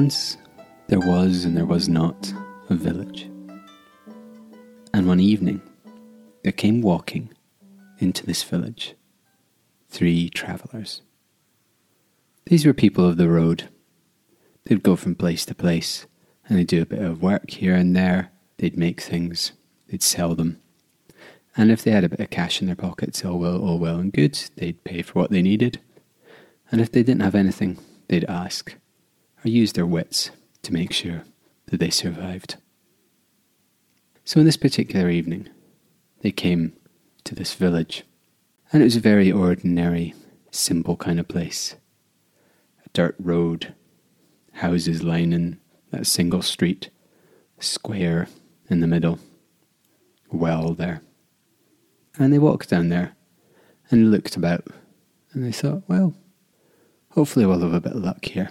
Once there was and there was not a village. And one evening there came walking into this village three travellers. These were people of the road. They'd go from place to place and they'd do a bit of work here and there. They'd make things, they'd sell them. And if they had a bit of cash in their pockets, all well, all well and good, they'd pay for what they needed. And if they didn't have anything, they'd ask or use their wits to make sure that they survived. So, in this particular evening, they came to this village, and it was a very ordinary, simple kind of place. A dirt road, houses lining that single street, square in the middle, well there. And they walked down there and looked about, and they thought, well, hopefully we'll have a bit of luck here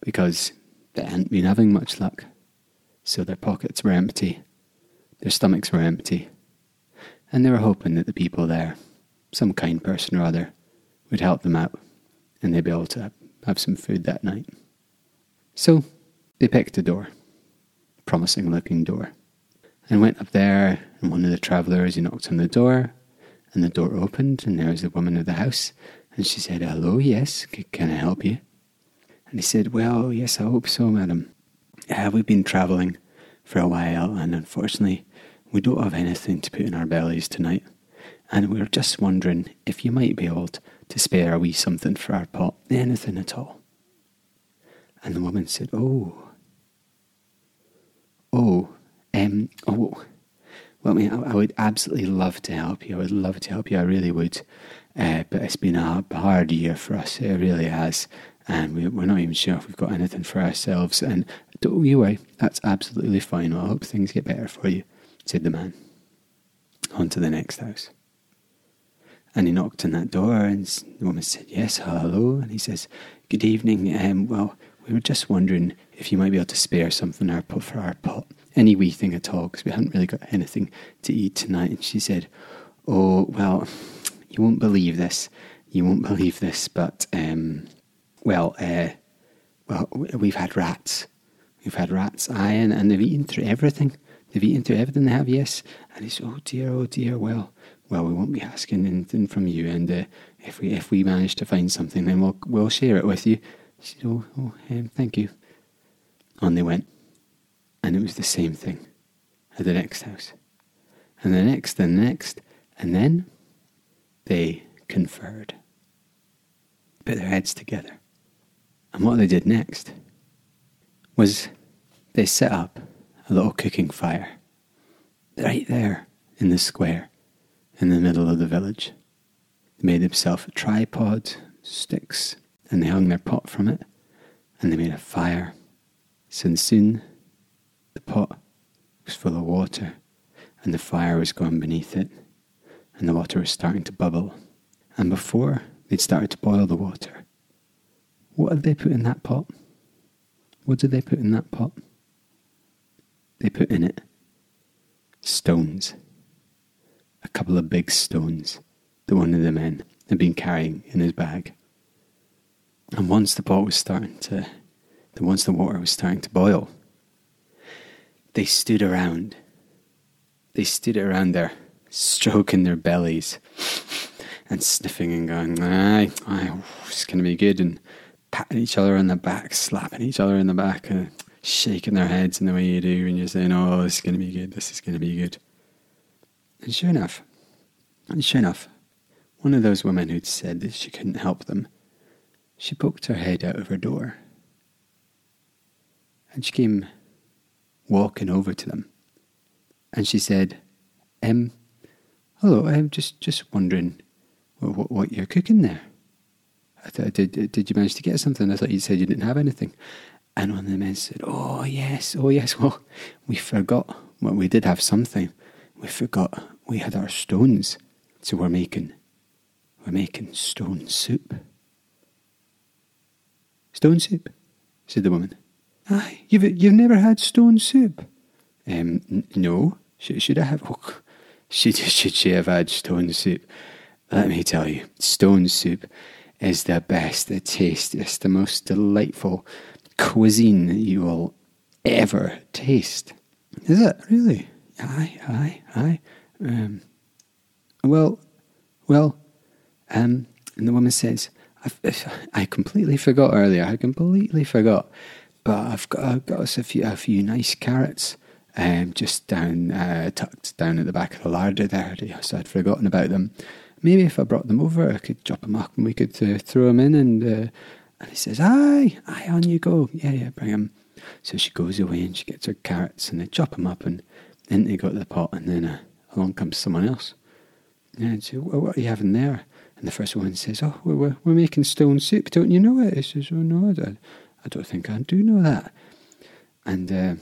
because they hadn't been having much luck. So their pockets were empty, their stomachs were empty, and they were hoping that the people there, some kind person or other, would help them out and they'd be able to have some food that night. So they picked a door, promising looking door, and went up there. And one of the travellers, he knocked on the door, and the door opened, and there was the woman of the house, and she said, "Hello, yes, can I help you?" And he said, Well, yes, I hope so, madam. Uh, we've been travelling for a while, and unfortunately, we don't have anything to put in our bellies tonight. And we are just wondering if you might be able to spare a wee something for our pot, anything at all. And the woman said, Oh, oh, um, oh, well, I mean, I, would absolutely love to help you. I would love to help you. I really would. Uh, but it's been a hard year for us. It really has and we, are not even sure if we've got anything for ourselves. And don't you worry, that's absolutely fine. I hope things get better for you, said the man. On to the next house. And he knocked on that door, and the woman said, Yes, hello. And he says, Good evening. Um, well, we were just wondering if you might be able to spare something for our pot, any wee thing at all, because we hadn't really got anything to eat tonight. And she said, Oh, well, you won't believe this. You won't believe this, but um, well, uh, well, we've had rats. We've had rats, aye, and, they've eaten through everything. They've eaten through everything they have, yes. And he said, oh dear, oh dear, well, well, we won't be asking anything from you, and uh, if we if we manage to find something, then we'll we'll share it with you. She said, oh, oh um, thank you. On they went, and it was the same thing at the next house, and the next, and the next, and then they conferred, put their heads together, and what they did next was they set up a little cooking fire right there in the square in the middle of the village. They made themselves a tripod, sticks, and they hung their pot from it, and they made a fire. So soon the pot was full of water, and the fire was going beneath it, and the water was starting to bubble. And before they'd started to boil the water, what did they put in that pot? What did they put in that pot? They put in it stones. A couple of big stones that one of the men had been carrying in his bag. And once the pot was starting to, the once the water was starting to boil, they stood around. They stood around there, stroking their bellies and sniffing and going, aye, aye, it's going to be good. And patting each other on the back, slapping each other in the back, and shaking their heads in the way you do, and you're saying, "Oh, this is going to be good. This is going to be good." And sure enough, and sure enough, one of those women who'd said that she couldn't help them, she poked her head out of her door, and she came walking over to them, and she said, "Um, hello. I'm just just wondering what, what you're cooking there." I did, did you manage to get something? I thought you said you didn't have anything. And one of the men said, Oh, yes, oh, yes, well, we forgot. Well, we did have something. We forgot we had our stones. So we're making, we're making stone soup. Stone soup? said the woman. Aye, you've, you've never had stone soup? Um, n- no. Should, should I have? Oh, should, should she have had stone soup? Let me tell you, stone soup is the best, the tastiest, the most delightful, cuisine that you will ever taste. Is it really? Aye, aye, aye. Um, well, well, um, and the woman says, i completely forgot earlier. I completely forgot, but I've got, I've got us a few, a few nice carrots, um, just down, uh, tucked down at the back of the larder there. So I'd forgotten about them. Maybe if I brought them over, I could chop them up and we could uh, throw them in. And uh, and he says, "Aye, aye, on you go. Yeah, yeah, bring them." So she goes away and she gets her carrots and they chop them up and then they go to the pot and then uh, along comes someone else. And she well, what are you having there? And the first woman says, Oh, we're, we're making stone soup. Don't you know it? He says, Oh, no, I, I don't think I do know that. And uh,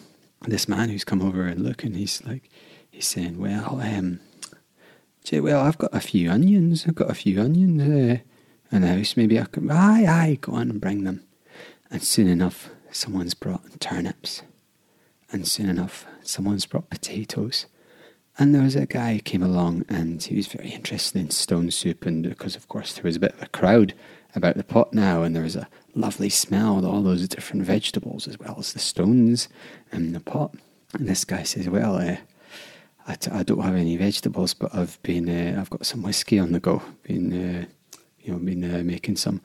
this man who's come over and looking, he's like, he's saying, Well, um, well, I've got a few onions. I've got a few onions uh, in the house. Maybe I can, aye, aye, go on and bring them. And soon enough, someone's brought turnips. And soon enough, someone's brought potatoes. And there was a guy who came along and he was very interested in stone soup. And because, of course, there was a bit of a crowd about the pot now, and there was a lovely smell of all those different vegetables as well as the stones in the pot. And this guy says, Well, uh, I t- I don't have any vegetables, but I've been uh, I've got some whiskey on the go. Been uh, you know been uh, making some,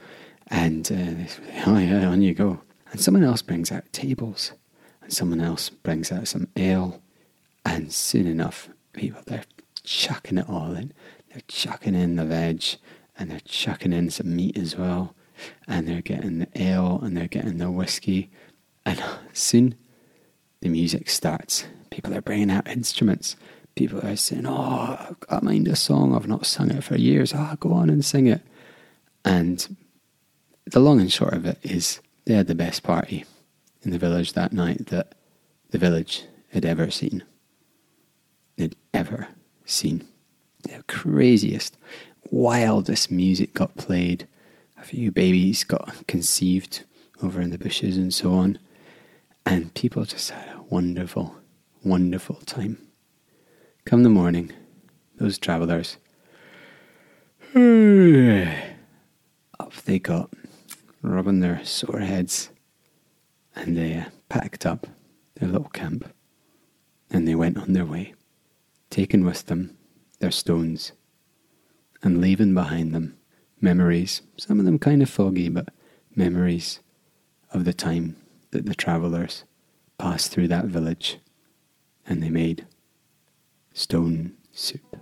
and uh, oh yeah, on you go. And someone else brings out tables, and someone else brings out some ale, and soon enough people, they're chucking it all in. They're chucking in the veg and they're chucking in some meat as well. And they're getting the ale and they're getting the whiskey. And soon the music starts. People are bringing out instruments. People are saying, Oh, I mind a song. I've not sung it for years. Ah, oh, go on and sing it. And the long and short of it is they had the best party in the village that night that the village had ever seen they'd ever seen. The craziest, wildest music got played. A few babies got conceived over in the bushes and so on. And people just had a wonderful, wonderful time. Come the morning, those travellers, up they got, rubbing their sore heads, and they uh, packed up their little camp. And they went on their way taking with them their stones, and leaving behind them memories, some of them kind of foggy, but memories of the time that the travellers passed through that village and they made stone soup.